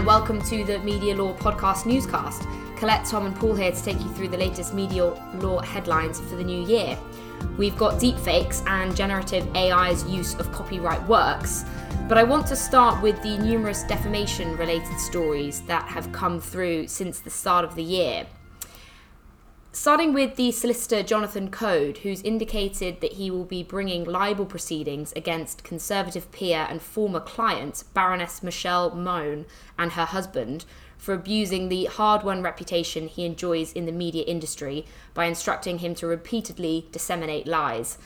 And welcome to the Media Law Podcast newscast. Colette, Tom, and Paul here to take you through the latest media law headlines for the new year. We've got deepfakes and generative AI's use of copyright works, but I want to start with the numerous defamation related stories that have come through since the start of the year. Starting with the solicitor Jonathan Coad, who's indicated that he will be bringing libel proceedings against Conservative peer and former client Baroness Michelle Mone and her husband for abusing the hard won reputation he enjoys in the media industry by instructing him to repeatedly disseminate lies.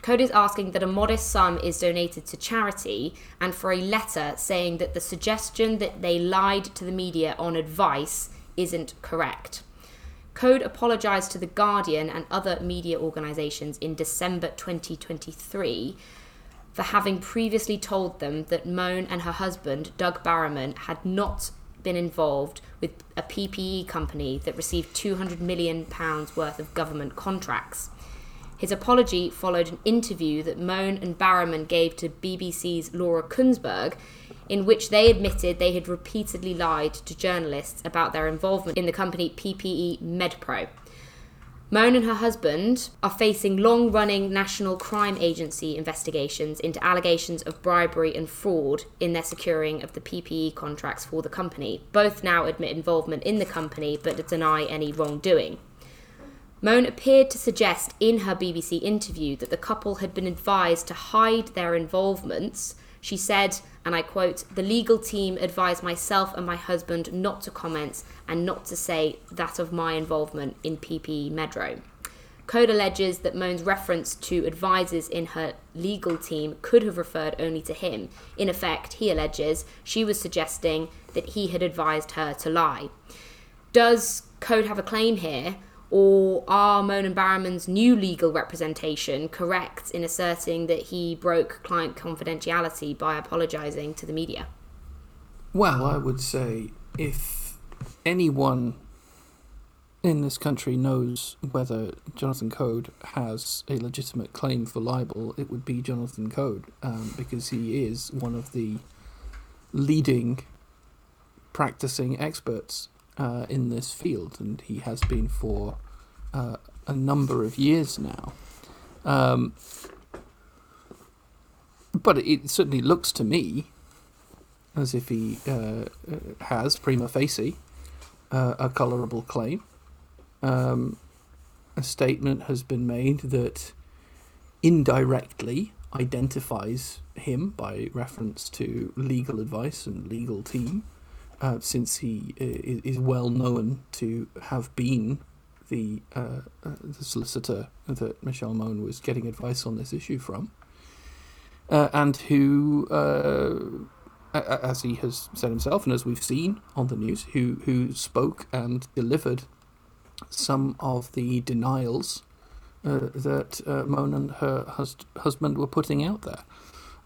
Coad is asking that a modest sum is donated to charity and for a letter saying that the suggestion that they lied to the media on advice isn't correct. Coad apologised to The Guardian and other media organisations in December 2023 for having previously told them that Mone and her husband, Doug Barrowman, had not been involved with a PPE company that received £200 million worth of government contracts. His apology followed an interview that Mone and Barrowman gave to BBC's Laura Kuenssberg, in which they admitted they had repeatedly lied to journalists about their involvement in the company PPE MedPro. Mone and her husband are facing long running National Crime Agency investigations into allegations of bribery and fraud in their securing of the PPE contracts for the company. Both now admit involvement in the company but deny any wrongdoing. Mone appeared to suggest in her BBC interview that the couple had been advised to hide their involvements. She said, and I quote, the legal team advised myself and my husband not to comment and not to say that of my involvement in PPE MedPro. Coad alleges that Mone's reference to advisors in her legal team could have referred only to him. In effect, he alleges she was suggesting that he had advised her to lie. Does Coad have a claim here, or are Mone and Barrowman's new legal representation correct in asserting that he broke client confidentiality by apologising to the media? Well, I would say if anyone in this country knows whether Jonathan Coad has a legitimate claim for libel, it would be Jonathan Coad um, because he is one of the leading practicing experts uh, in this field, and he has been for uh, a number of years now. Um, but it certainly looks to me as if he uh, has, prima facie, uh, a colourable claim. Um, a statement has been made that indirectly identifies him by reference to legal advice and legal team, uh, since he uh, is well known to have been the, uh, uh, the solicitor that Michelle Mone was getting advice on this issue from, uh, and who, uh, as he has said himself, and as we've seen on the news, who who spoke and delivered some of the denials uh, that Mone and her hus- husband were putting out there.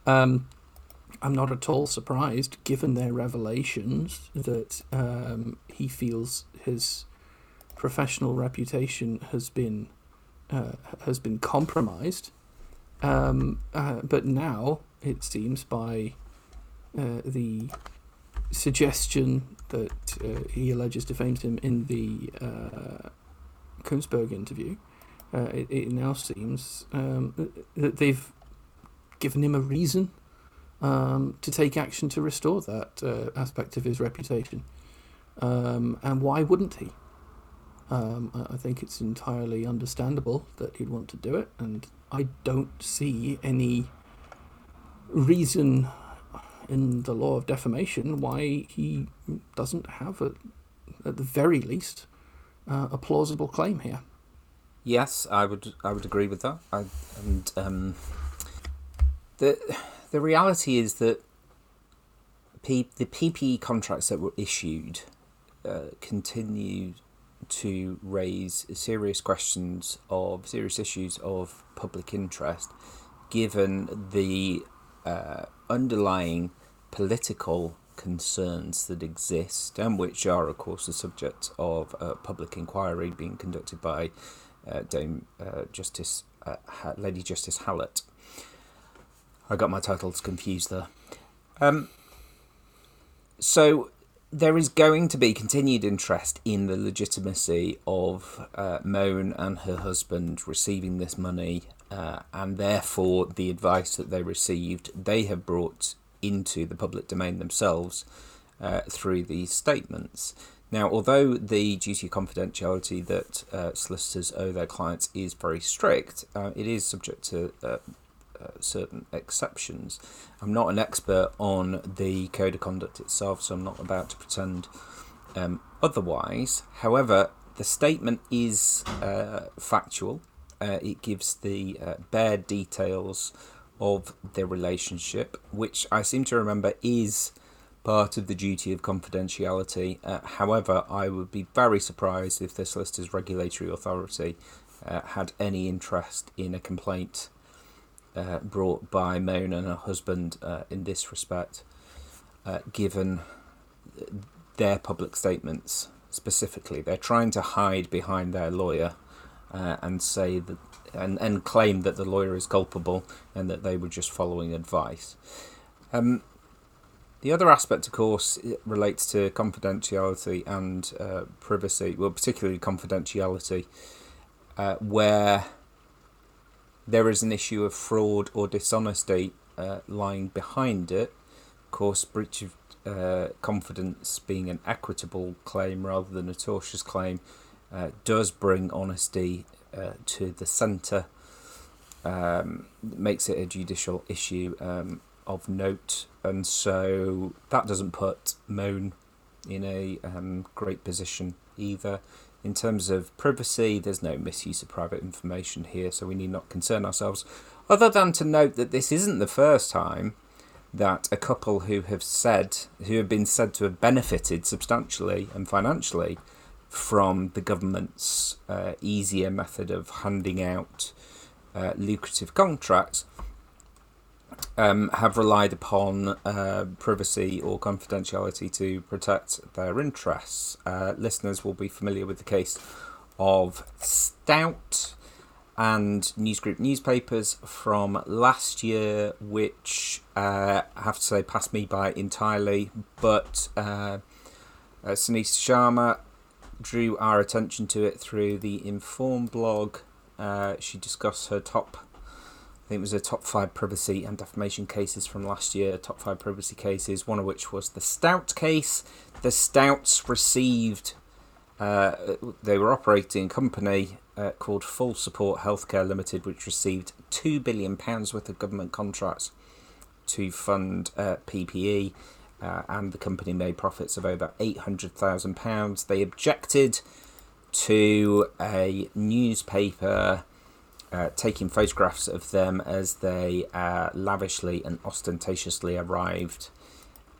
Um, I'm not at all surprised, given their revelations, that um, he feels his professional reputation has been uh, has been compromised. Um, uh, but now it seems by uh, the suggestion that uh, he alleges defamed him in the uh, Kuenssberg interview, uh, it, it, now seems um, that they've given him a reason um, to take action to restore that aspect of his reputation. Um, and why wouldn't he? Um, I think it's entirely understandable that he'd want to do it, and I don't see any reason in the law of defamation why he doesn't have, a, at the very least, uh, a plausible claim here. Yes, I would. I would agree with that. I, and um, the the reality is that P, the PPE contracts that were issued uh, continued to raise serious questions of serious issues of public interest, given the uh, underlying political concerns that exist and which are, of course, the subject of a public inquiry being conducted by uh, Dame uh, Justice uh, Lady Justice Hallett. I got my titles confused there. Um, so there is going to be continued interest in the legitimacy of uh, Mone and her husband receiving this money, uh, and therefore the advice that they received, they have brought into the public domain themselves uh, through these statements. Now, although the duty of confidentiality that uh, solicitors owe their clients is very strict, uh, it is subject to uh, certain exceptions. I'm not an expert on the code of conduct itself, so I'm not about to pretend um, otherwise. However, the statement is uh, factual. Uh, it gives the uh, bare details of the relationship, which I seem to remember is part of the duty of confidentiality. Uh, however, I would be very surprised if the solicitor's regulatory authority uh, had any interest in a complaint uh, brought by Mone and her husband uh, in this respect, uh, given their public statements specifically. They're trying to hide behind their lawyer uh, and say that and, and claim that the lawyer is culpable and that they were just following advice. Um, the other aspect, of course, relates to confidentiality and uh, privacy, well, particularly confidentiality, uh, where there is an issue of fraud or dishonesty uh, lying behind it. Of course, breach of uh, confidence being an equitable claim rather than a tortious claim uh, does bring honesty uh, to the centre, um, makes it a judicial issue um, of note, and so that doesn't put Mone in a um, great position either. In terms of privacy, there's no misuse of private information here, so we need not concern ourselves. Other than to note that this isn't the first time that a couple who have said, who have been said to have benefited substantially and financially from the government's uh, easier method of handing out uh, lucrative contracts, um, have relied upon uh, privacy or confidentiality to protect their interests. Uh, listeners will be familiar with the case of Stoute and News Group newspapers from last year, which uh, I have to say passed me by entirely. But uh, uh, Sharma drew our attention to it through the Inforrm blog. Uh, she discussed her top I think it was a top five privacy and defamation cases from last year. Top five privacy cases, one of which was the Stoute case. The Stoutes received, uh, they were operating a company uh, called Full Support Healthcare Limited, which received two billion pounds worth of government contracts to fund uh, PPE, uh, and the company made profits of over eight hundred thousand pounds. They objected to a newspaper uh, taking photographs of them as they uh, lavishly and ostentatiously arrived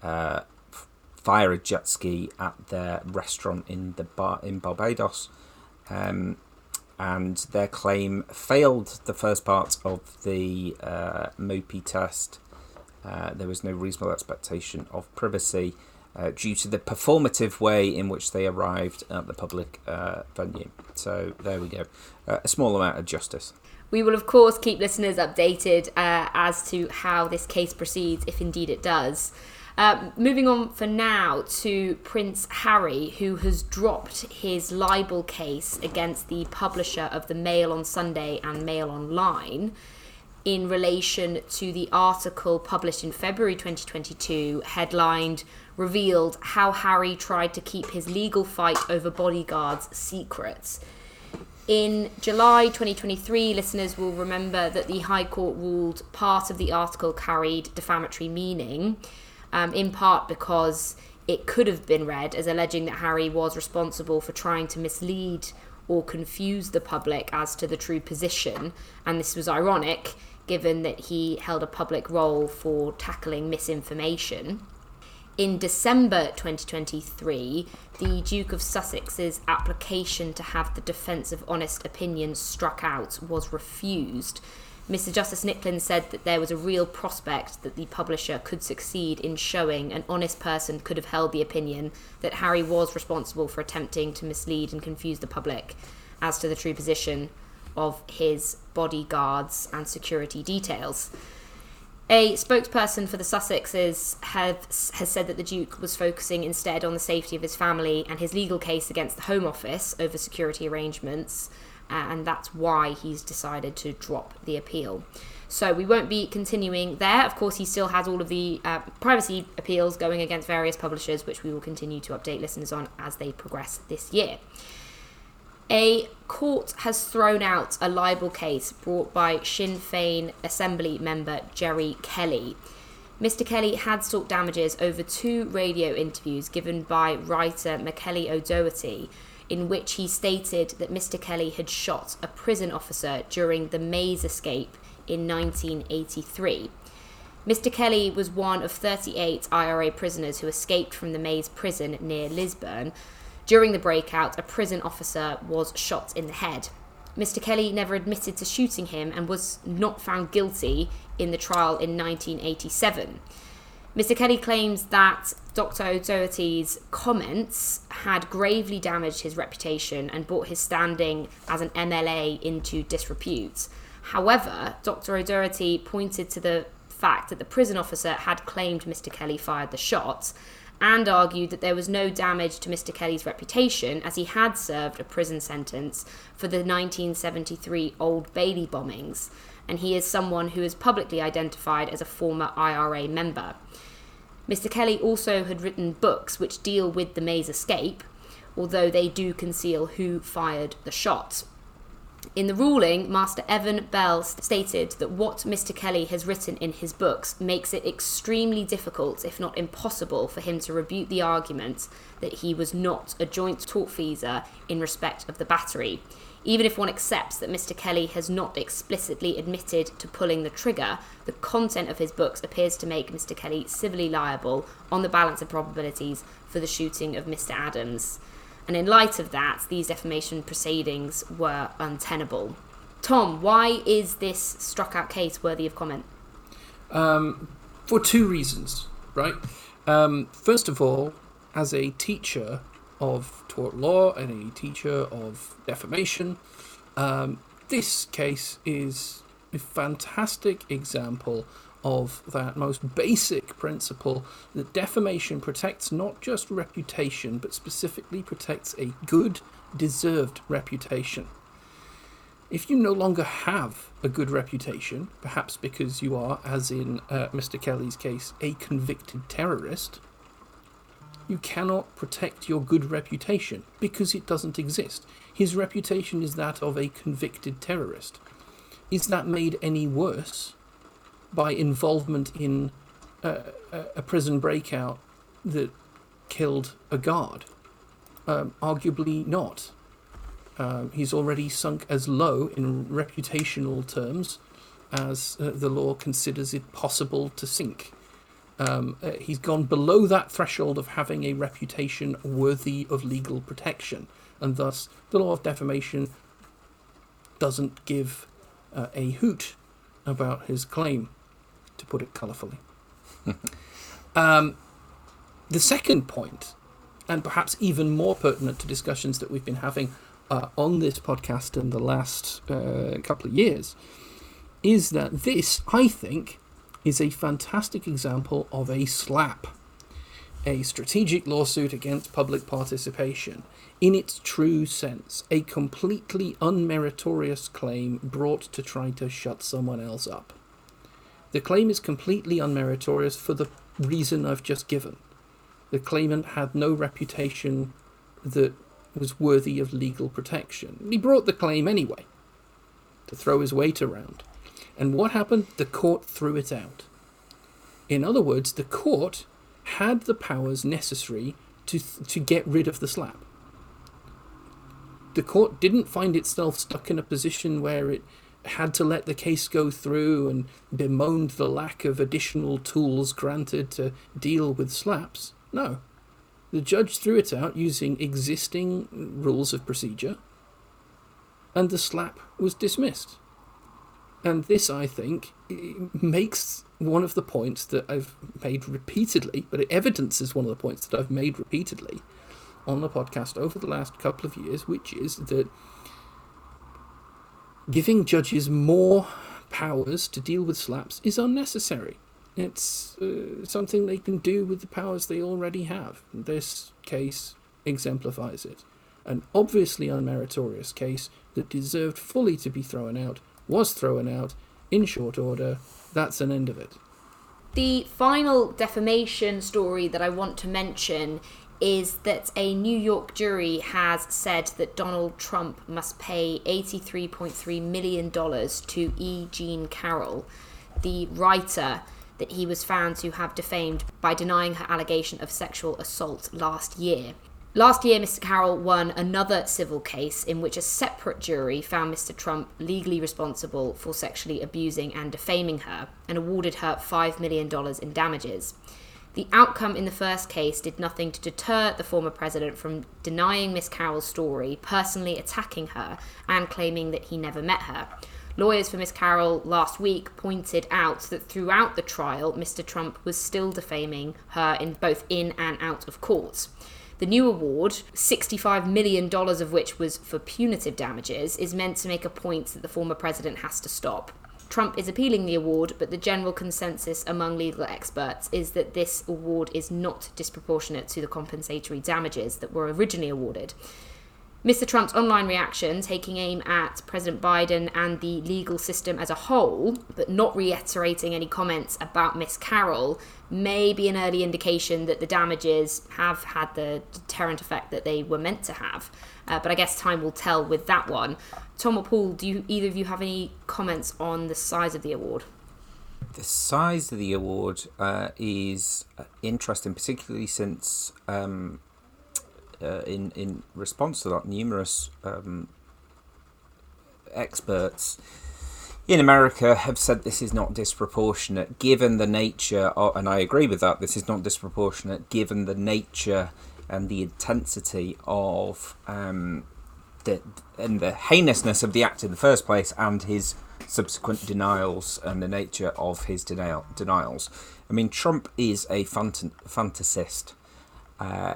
uh, via a jet ski at their restaurant in the bar in Barbados. Um, and their claim failed the first part of the uh, MOPI test. Uh, there was no reasonable expectation of privacy due to the performative way in which they arrived at the public venue. So there we go. Uh, a small amount of justice. We will, of course, keep listeners updated uh, as to how this case proceeds, if indeed it does. Uh, moving on for now to Prince Harry, who has dropped his libel case against the publisher of the Mail on Sunday and Mail Online in relation to the article published in February 2022, headlined Revealed How Harry Tried to Keep His Legal Fight Over Bodyguards Secrets. In July 2023, listeners will remember that the High Court ruled part of the article carried defamatory meaning, um, in part because it could have been read as alleging that Harry was responsible for trying to mislead or confuse the public as to the true position, and this was ironic given that he held a public role for tackling misinformation in December 2023, the Duke of Sussex's application to have the defence of honest opinion struck out was refused. Mr. Justice Nicklin said that there was a real prospect that the publisher could succeed in showing an honest person could have held the opinion that Harry was responsible for attempting to mislead and confuse the public as to the true position of his bodyguards and security details A spokesperson for the Sussexes have, has said that the Duke was focusing instead on the safety of his family and his legal case against the Home Office over security arrangements, uh, and that's why he's decided to drop the appeal. So we won't be continuing there. Of course, he still has all of the uh, privacy appeals going against various publishers, which we will continue to update listeners on as they progress this year. A court has thrown out a libel case brought by Sinn Féin Assembly member Gerry Kelly. Mr. Kelly had sought damages over two radio interviews given by writer Malachi O'Doherty, in which he stated that Mr. Kelly had shot a prison officer during the Maze escape in 1983. Mr. Kelly was one of 38 IRA prisoners who escaped from the Maze prison near Lisburn. During the breakout, a prison officer was shot in the head. Mr. Kelly never admitted to shooting him and was not found guilty in the trial in 1987. Mr. Kelly claims that Dr. O'Doherty's comments had gravely damaged his reputation and brought his standing as an MLA into disrepute. However, Dr. O'Doherty pointed to the fact that the prison officer had claimed Mr. Kelly fired the shot and argued that there was no damage to Mr. Kelly's reputation as he had served a prison sentence for the 1973 Old Bailey bombings, and he is someone who is publicly identified as a former IRA member. Mr. Kelly also had written books which deal with the Maze escape, although they do conceal who fired the shot. In the ruling, Master Evan Bell stated that what Mr. Kelly has written in his books makes it extremely difficult, if not impossible, for him to rebut the argument that he was not a joint tortfeasor in respect of the battery. Even if one accepts that Mr. Kelly has not explicitly admitted to pulling the trigger, the content of his books appears to make Mr. Kelly civilly liable on the balance of probabilities for the shooting of Mr. Adams and in light of that, these defamation proceedings were untenable. Tom, why is this struck out case worthy of comment? Um, for two reasons, right? Um, first of all, as a teacher of tort law and a teacher of defamation, um, this case is a fantastic example of that most basic principle that defamation protects not just reputation, but specifically protects a good, deserved reputation. If you no longer have a good reputation, perhaps because you are, as in uh, Mr. Kelly's case, a convicted terrorist, you cannot protect your good reputation because it doesn't exist. His reputation is that of a convicted terrorist. Is that made any worse by involvement in a, a prison breakout that killed a guard? Um, arguably not. Um, he's already sunk as low in reputational terms as uh, the law considers it possible to sink. Um, uh, he's gone below that threshold of having a reputation worthy of legal protection, and thus the law of defamation doesn't give uh, a hoot about his claim to put it colourfully. um, the second point, and perhaps even more pertinent to discussions that we've been having uh, on this podcast in the last uh, couple of years, is that this, I think, is a fantastic example of a slap. A strategic lawsuit against public participation. In its true sense, a completely unmeritorious claim brought to try to shut someone else up. The claim is completely unmeritorious for the reason I've just given. The claimant had no reputation that was worthy of legal protection. He brought the claim anyway, to throw his weight around. And what happened? The court threw it out. In other words, the court had the powers necessary to, to get rid of the slap. The court didn't find itself stuck in a position where it had to let the case go through and bemoaned the lack of additional tools granted to deal with slaps. No. The judge threw it out using existing rules of procedure, and the slap was dismissed. And this, I think, makes one of the points that I've made repeatedly, but it evidences one of the points that I've made repeatedly on the podcast over the last couple of years, which is that giving judges more powers to deal with slaps is unnecessary. It's uh, something they can do with the powers they already have. This case exemplifies it. An obviously unmeritorious case that deserved fully to be thrown out was thrown out in short order. That's an end of it. The final defamation story that I want to mention is that a New York jury has said that Donald Trump must pay $83.3 million to E. Jean Carroll, the writer that he was found to have defamed by denying her allegation of sexual assault last year. Last year, Mr. Carroll won another civil case in which a separate jury found Mr. Trump legally responsible for sexually abusing and defaming her and awarded her $5 million in damages. The outcome in the first case did nothing to deter the former president from denying Miss Carroll's story, personally attacking her, and claiming that he never met her. Lawyers for Miss Carroll last week pointed out that throughout the trial, Mr. Trump was still defaming her in both in and out of court. The new award, $65 million of which was for punitive damages, is meant to make a point that the former president has to stop. Trump is appealing the award, but the general consensus among legal experts is that this award is not disproportionate to the compensatory damages that were originally awarded. Mr. Trump's online reaction, taking aim at President Biden and the legal system as a whole, but not reiterating any comments about Miss Carroll, may be an early indication that the damages have had the deterrent effect that they were meant to have. Uh, but I guess time will tell with that one. Tom or Paul, do you, either of you have any comments on the size of the award? The size of the award uh, is uh, interesting, particularly since um, uh, in in response to that, numerous um, experts in America have said this is not disproportionate given the nature, of, and I agree with that. This is not disproportionate given the nature and the intensity of um, and the heinousness of the act in the first place, and his subsequent denials and the nature of his denial denials. I mean, Trump is a phant- fantasist. Uh,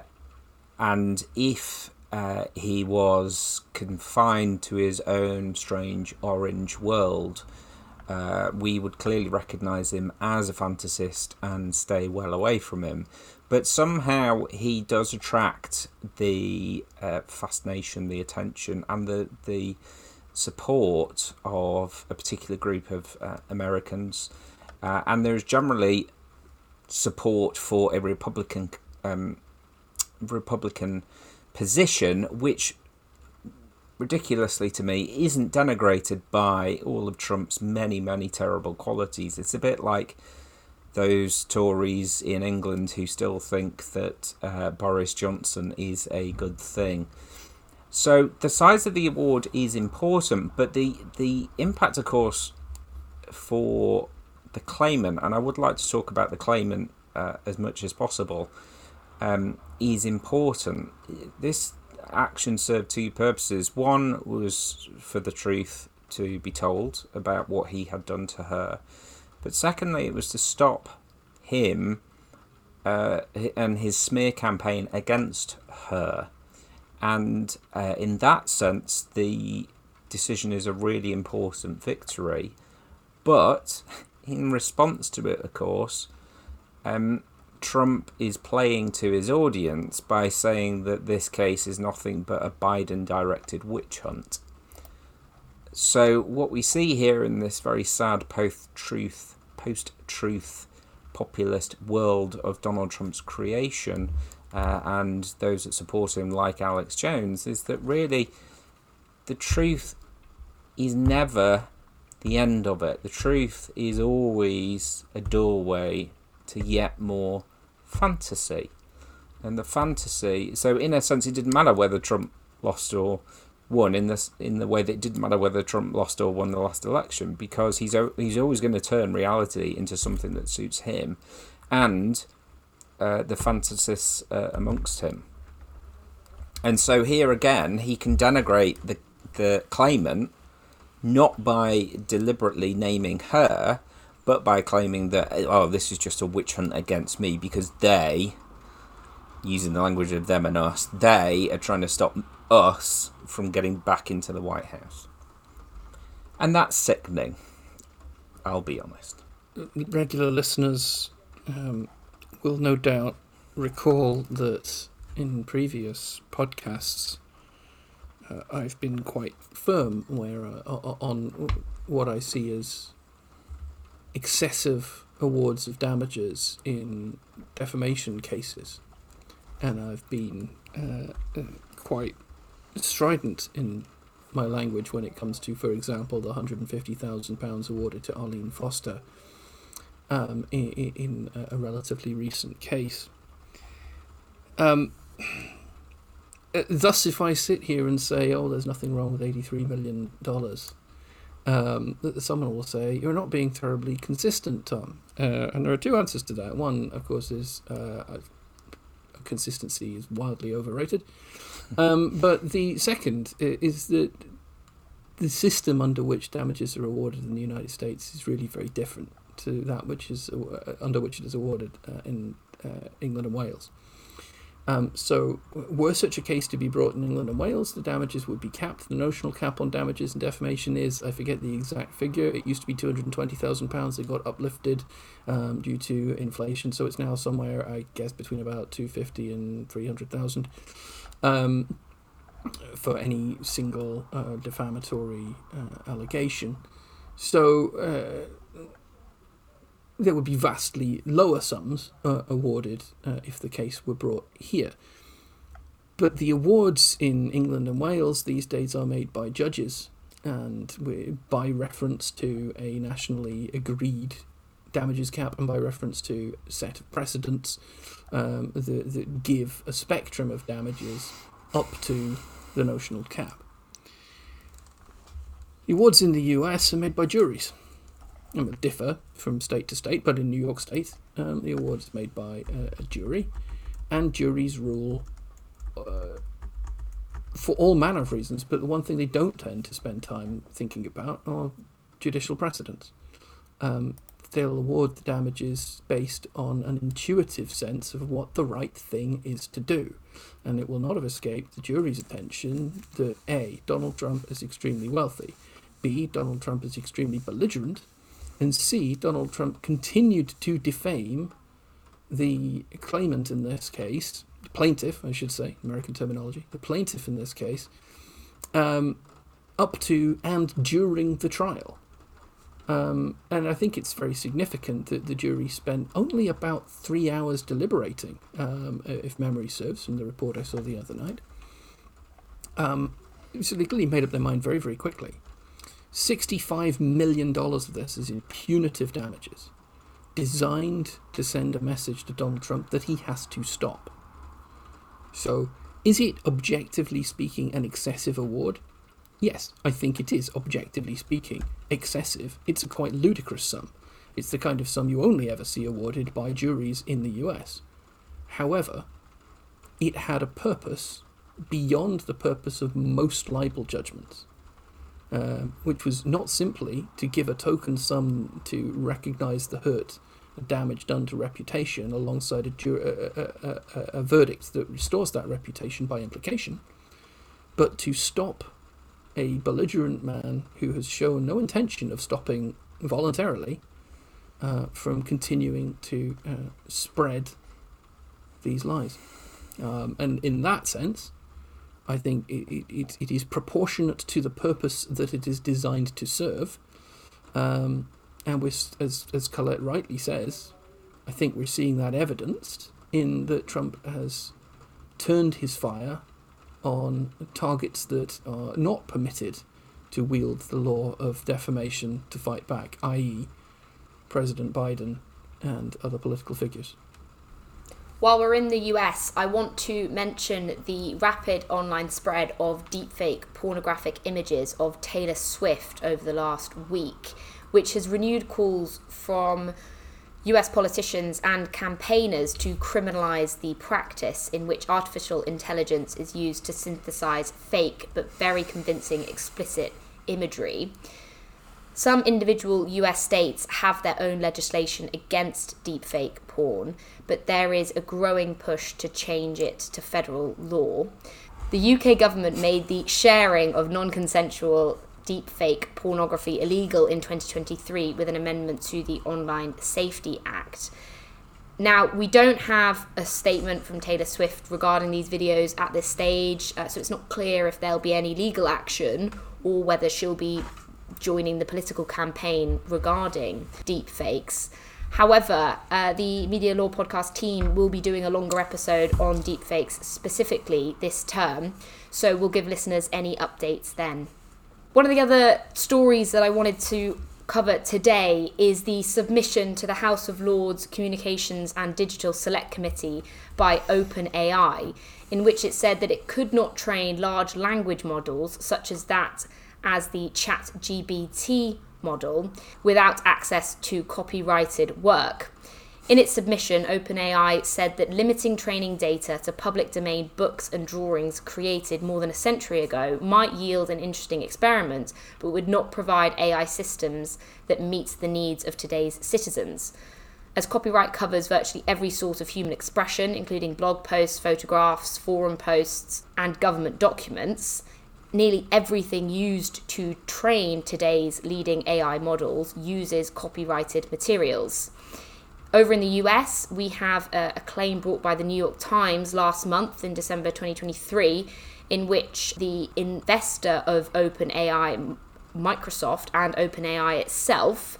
and if uh, he was confined to his own strange orange world, uh, we would clearly recognize him as a fantasist and stay well away from him. But somehow he does attract the uh, fascination, the attention, and the the support of a particular group of uh, Americans, uh, and there's generally support for a Republican um, Republican position, which ridiculously to me isn't denigrated by all of Trump's many, many terrible qualities. It's a bit like those Tories in England who still think that uh, Boris Johnson is a good thing. So the size of the award is important, but the the impact, of course, for the claimant, and I would like to talk about the claimant uh, as much as possible, um, is important. This action served two purposes. One was for the truth to be told about what he had done to her, but secondly, it was to stop him uh, and his smear campaign against her. And uh, in that sense, the decision is a really important victory. But in response to it, of course, um, Trump is playing to his audience by saying that this case is nothing but a Biden directed witch hunt. So what we see here in this very sad post truth post truth populist world of Donald Trump's creation uh, and those that support him like Alex Jones is that really the truth is never the end of it. The truth is always a doorway to yet more fantasy. And the fantasy, so in a sense, it didn't matter whether Trump lost or won in this in the way that it didn't matter whether Trump lost or won the last election because he's he's always going to turn reality into something that suits him, and uh, the fantasists uh, amongst him. And so here again, he can denigrate the the claimant not by deliberately naming her, but by claiming that oh this is just a witch hunt against me because they using the language of them and us they are trying to stop us from getting back into the white house and that's sickening I'll be honest. Regular listeners um, will no doubt recall that in previous podcasts, uh, I've been quite firm where uh, on what I see as excessive awards of damages in defamation cases, and I've been uh, uh quite strident in my language when it comes to, for example, the £150,000 awarded to Arlene Foster um, in, in, a relatively recent case. Um, thus, if I sit here and say, oh, there's nothing wrong with $83 million, um, someone will say, you're not being terribly consistent, Tom. Uh, and there are two answers to that. One, of course, is uh, consistency is wildly overrated. Um, but the second is that the system under which damages are awarded in the United States is really very different to that which is uh, under which it is awarded uh, in uh, England and Wales. Um, so, were such a case to be brought in England and Wales, the damages would be capped. The notional cap on damages and defamation is, I forget the exact figure, it used to be £220,000. It got uplifted um, due to inflation, so it's now somewhere, I guess, between about 250 and 300,000 um, for any single uh, defamatory uh, allegation. So, uh, there would be vastly lower sums uh, awarded uh, if the case were brought here. But the awards in England and Wales these days are made by judges and by reference to a nationally agreed damages cap and by reference to set of precedents um, that, that give a spectrum of damages up to the notional cap. The awards in the US are made by juries um, differ from state to state, but in New York State, um, the award is made by a, a jury, and juries rule uh, for all manner of reasons. But the one thing they don't tend to spend time thinking about are judicial precedents. Um, they'll award the damages based on an intuitive sense of what the right thing is to do. And it will not have escaped the jury's attention that A, Donald Trump is extremely wealthy, B, Donald Trump is extremely belligerent, and C, Donald Trump continued to defame the claimant in this case, the plaintiff, I should say, American terminology, the plaintiff in this case, um, up to and during the trial. Um, and I think it's very significant that the jury spent only about three hours deliberating, um, if memory serves, from the report I saw the other night. Um, so they clearly made up their mind very, very quickly. $65 million of this is in punitive damages, designed to send a message to Donald Trump that he has to stop. So, is it objectively speaking an excessive award? Yes, I think it is, objectively speaking, excessive. It's a quite ludicrous sum. It's the kind of sum you only ever see awarded by juries in the US. However, it had a purpose beyond the purpose of most libel judgments. Uh, which was not simply to give a token sum to recognise the hurt, the damage done to reputation, alongside a, a, a, uh, uh, uh, a, verdict that restores that reputation by implication, but to stop a belligerent man who has shown no intention of stopping voluntarily uh, from continuing to uh, spread these lies. Um, and in that sense, I think it, it, it is proportionate to the purpose that it is designed to serve. Um, and as, as Colette rightly says, I think we're seeing that evidenced in that Trump has turned his fire on targets that are not permitted to wield the law of defamation to fight back, i.e., President Biden and other political figures. While we're in the US, I want to mention the rapid online spread of deepfake pornographic images of Taylor Swift over the last week, which has renewed calls from US politicians and campaigners to criminalise the practice in which artificial intelligence is used to synthesize fake but very convincing explicit imagery. Some individual US states have their own legislation against deepfake porn, but there is a growing push to change it to federal law. The UK government made the sharing of non consensual deepfake pornography illegal in 2023 with an amendment to the Online Safety Act. Now, we don't have a statement from Taylor Swift regarding these videos at this stage, uh, so it's not clear if there'll be any legal action or whether she'll be joining the political campaign regarding deepfakes. However, uh, the Media Law Podcast team will be doing a longer episode on deepfakes specifically this term, so we'll give listeners any updates then. One of the other stories that I wanted to cover today is the submission to the House of Lords Communications and Digital Select Committee by OpenAI, in which it said that it could not train large language models such as that as the ChatGPT model without access to copyrighted work. In its submission, OpenAI said that limiting training data to public domain books and drawings created more than a century ago might yield an interesting experiment, but would not provide AI systems that meet the needs of today's citizens. As copyright covers virtually every sort of human expression, including blog posts, photographs, forum posts, and government documents, nearly everything used to train today's leading AI models uses copyrighted materials. Over in the US, we have a, a, claim brought by the New York Times last month in December 2023, in which the investor of OpenAI, Microsoft, and OpenAI itself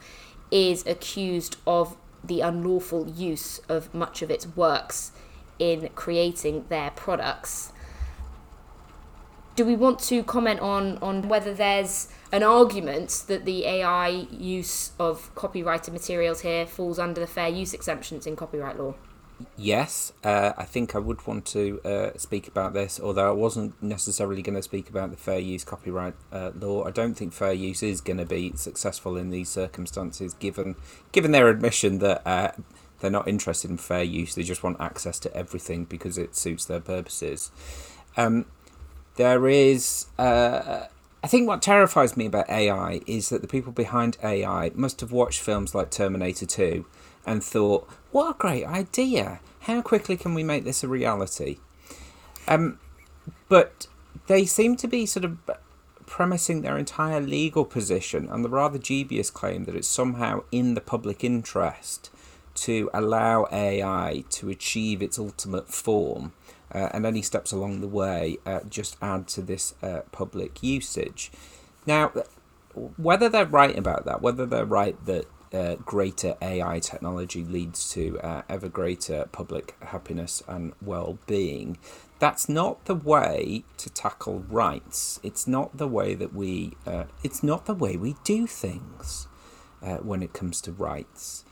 is accused of the unlawful use of much of its works in creating their products. Do we want to comment on on whether there's an argument that the AI use of copyrighted materials here falls under the fair use exemptions in copyright law? Yes, uh, I think I would want to uh, speak about this, although I wasn't necessarily going to speak about the fair use copyright uh, law. I don't think fair use is going to be successful in these circumstances, given given their admission that uh, they're not interested in fair use; they just want access to everything because it suits their purposes. Um, there is. Uh, I think what terrifies me about AI is that the people behind AI must have watched films like Terminator 2 and thought, what a great idea! How quickly can we make this a reality? Um, but they seem to be sort of premising their entire legal position on the rather dubious claim that it's somehow in the public interest to allow AI to achieve its ultimate form uh, and any steps along the way uh, just add to this uh, public usage. Now, whether they're right about that, whether they're right that uh, greater AI technology leads to uh, ever greater public happiness and well being, that's not the way to tackle rights. It's not the way that we. Uh, it's not the way we do things when it comes to rights.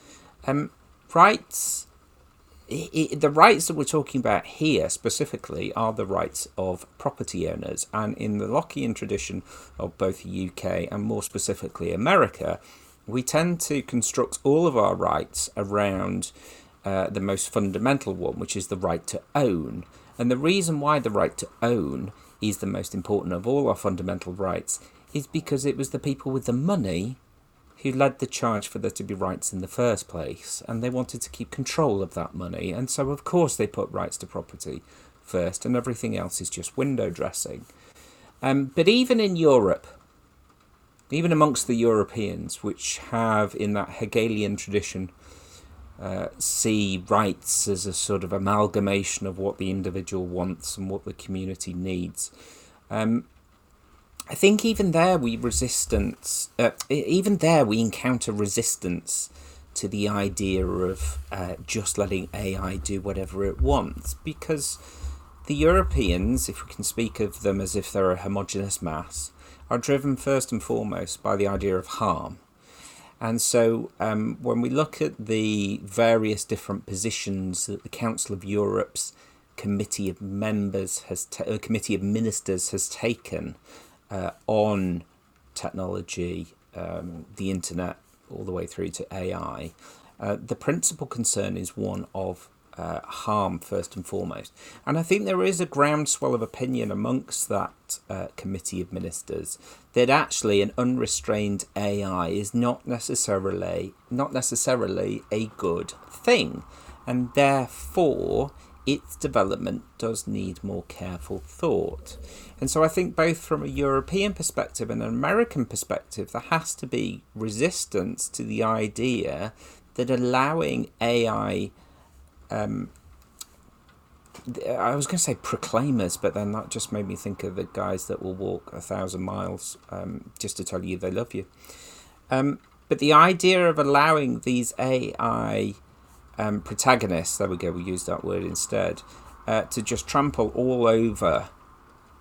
Um, rights it, the rights that we're talking about here specifically are the rights of property owners. And in the Lockean tradition of both the UK and more specifically America, we tend to construct all of our rights around uh, the most fundamental one, which is the right to own. And the reason why the right to own is the most important of all our fundamental rights is because it was the people with the money who led the charge for there to be rights in the first place, and they wanted to keep control of that money, and so of course they put rights to property first, and everything else is just window dressing. Um, but even in Europe, even amongst the Europeans, which have in that Hegelian tradition uh, see rights as a sort of amalgamation of what the individual wants and what the community needs. Um, I think even there we resistance. Uh, even there we encounter resistance to the idea of uh, just letting AI do whatever it wants because the Europeans, if we can speak of them as if they're a homogenous mass, are driven first and foremost by the idea of harm. And so, um, when we look at the various different positions that the Council of Europe's Committee of Members has, ta- uh, Committee of Ministers has taken uh, on technology, um, the internet, all the way through to AI, uh, the principal concern is one of uh, harm first and foremost. And I think there is a groundswell of opinion amongst that uh, committee of ministers that actually an unrestrained AI is not necessarily not necessarily a good thing, and therefore its development does need more careful thought. And so I think both from a European perspective and an American perspective, there has to be resistance to the idea that allowing AI um, I was going to say proclaimers, but then that just made me think of the guys that will walk a thousand miles um, just to tell you they love you. Um, but the idea of allowing these AI um, protagonists, there we go, we use that word instead, uh, to just trample all over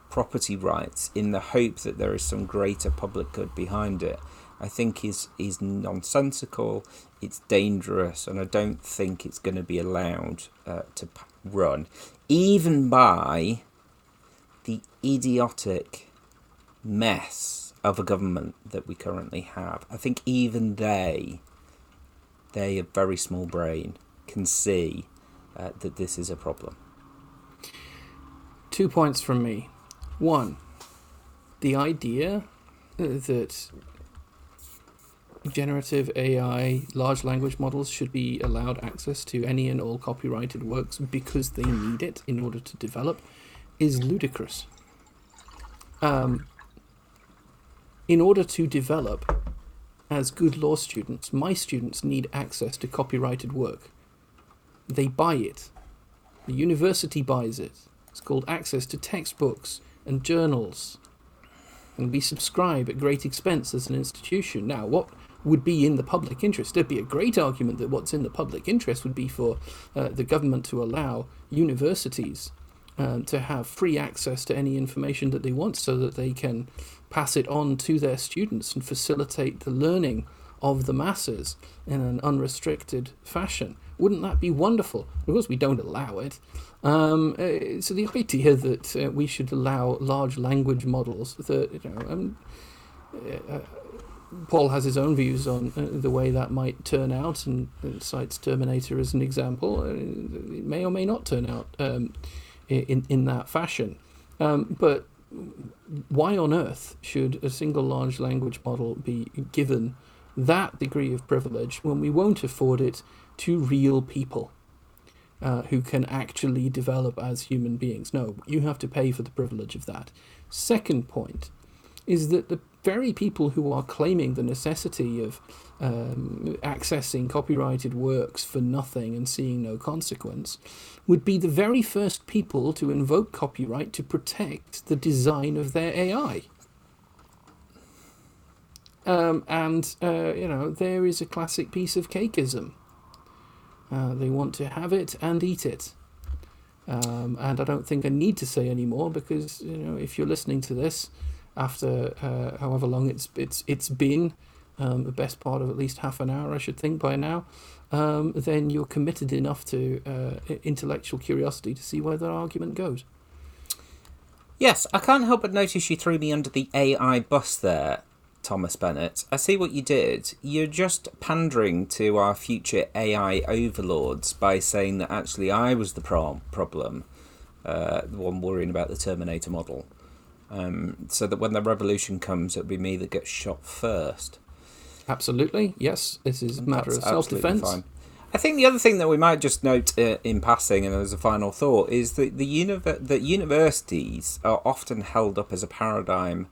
property rights in the hope that there is some greater public good behind it, I think is is nonsensical. It's dangerous, and I don't think it's going to be allowed uh, to run, even by the idiotic mess of a government that we currently have. I think even they, they have very small brain, can see uh, that this is a problem. Two points from me. One, the idea that generative AI large language models should be allowed access to any and all copyrighted works because they need it in order to develop is ludicrous. Um, in order to develop as good law students, my students need access to copyrighted work. They buy it. The university buys it. It's called access to textbooks and journals. And we subscribe at great expense as an institution. Now, what would be in the public interest. There'd be a great argument that what's in the public interest would be for uh, the government to allow universities um, to have free access to any information that they want so that they can pass it on to their students and facilitate the learning of the masses in an unrestricted fashion. Wouldn't that be wonderful? Of course, we don't allow it. Um, uh, so the idea that uh, we should allow large language models that you know, um, uh, Paul has his own views on uh, the way that might turn out, and uh, cites Terminator as an example. Uh, it may or may not turn out um, in in that fashion. Um, but why on earth should a single large language model be given that degree of privilege when we won't afford it to real people uh, who can actually develop as human beings? No, you have to pay for the privilege of that. Second point is that the very people who are claiming the necessity of um, accessing copyrighted works for nothing and seeing no consequence would be the very first people to invoke copyright to protect the design of their AI. Um, and, uh, you know, there is a classic piece of cakeism. Uh, they want to have it and eat it. Um, and I don't think I need to say any more because, you know, if you're listening to this, after uh, however long it's it's it's been, um, the best part of at least half an hour, I should think by now, um, then you're committed enough to uh, intellectual curiosity to see where that argument goes. Yes, I can't help but notice you threw me under the AI bus there, Thomas Bennett. I see what you did. You're just pandering to our future AI overlords by saying that actually I was the pro- problem, uh, the one worrying about the Terminator model um, so that when the revolution comes, it'll be me that gets shot first. Absolutely, yes. This is a matter of self-defense. I think the other thing that we might just note uh, in passing, and as a final thought, is that the univer- that universities are often held up as a paradigm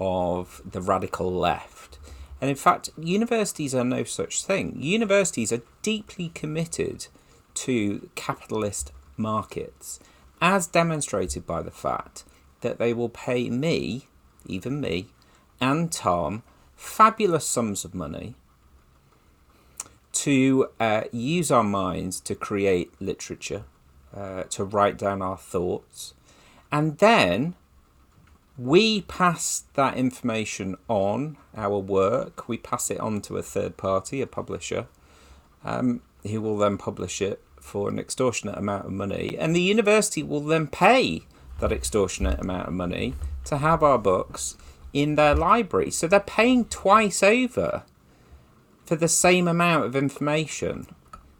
of the radical left. And in fact, universities are no such thing. Universities are deeply committed to capitalist markets, as demonstrated by the fact that they will pay me, even me, and Tom, fabulous sums of money to uh, use our minds to create literature, uh, to write down our thoughts, and then we pass that information on, our work, we pass it on to a third party, a publisher, um, who will then publish it for an extortionate amount of money, and the university will then pay that extortionate amount of money to have our books in their library. So they're paying twice over for the same amount of information.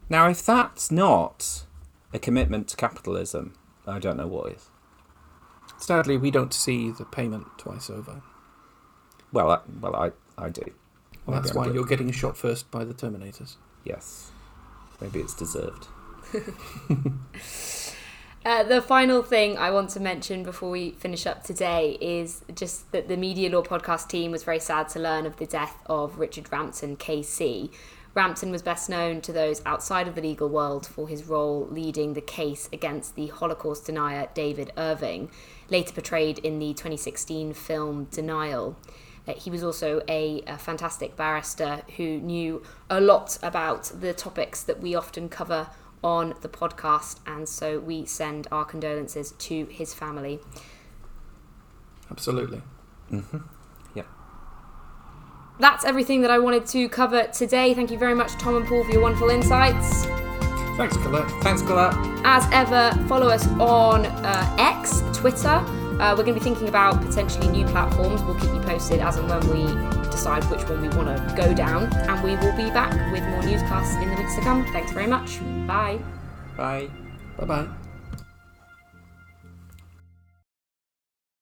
Now, if that's not a commitment to capitalism, I don't know what is. Sadly, we don't see the payment twice over. Well, I, well, I, I do. Well, that's why you're getting shot first by the Terminators. Yes. Maybe it's deserved. Uh, the final thing I want to mention before we finish up today is just that the Media Law podcast team was very sad to learn of the death of Richard Rampton, KC. Rampton was best known to those outside of the legal world for his role leading the case against the Holocaust denier David Irving, later portrayed in the 2016 film Denial. Uh, he was also a, a fantastic barrister who knew a lot about the topics that we often cover on the podcast, and so we send our condolences to his family. Absolutely. Mm-hmm. Yeah. That's everything that I wanted to cover today. Thank you very much, Tom and Paul, for your wonderful insights. Thanks, Colette. Thanks, Colette. As ever, follow us on uh, X, Twitter. Uh, we're going to be thinking about potentially new platforms. We'll keep you posted as and when we decide which one we want to go down. And we will be back with more newscasts in the weeks to come. Thanks very much. Bye. Bye. Bye bye.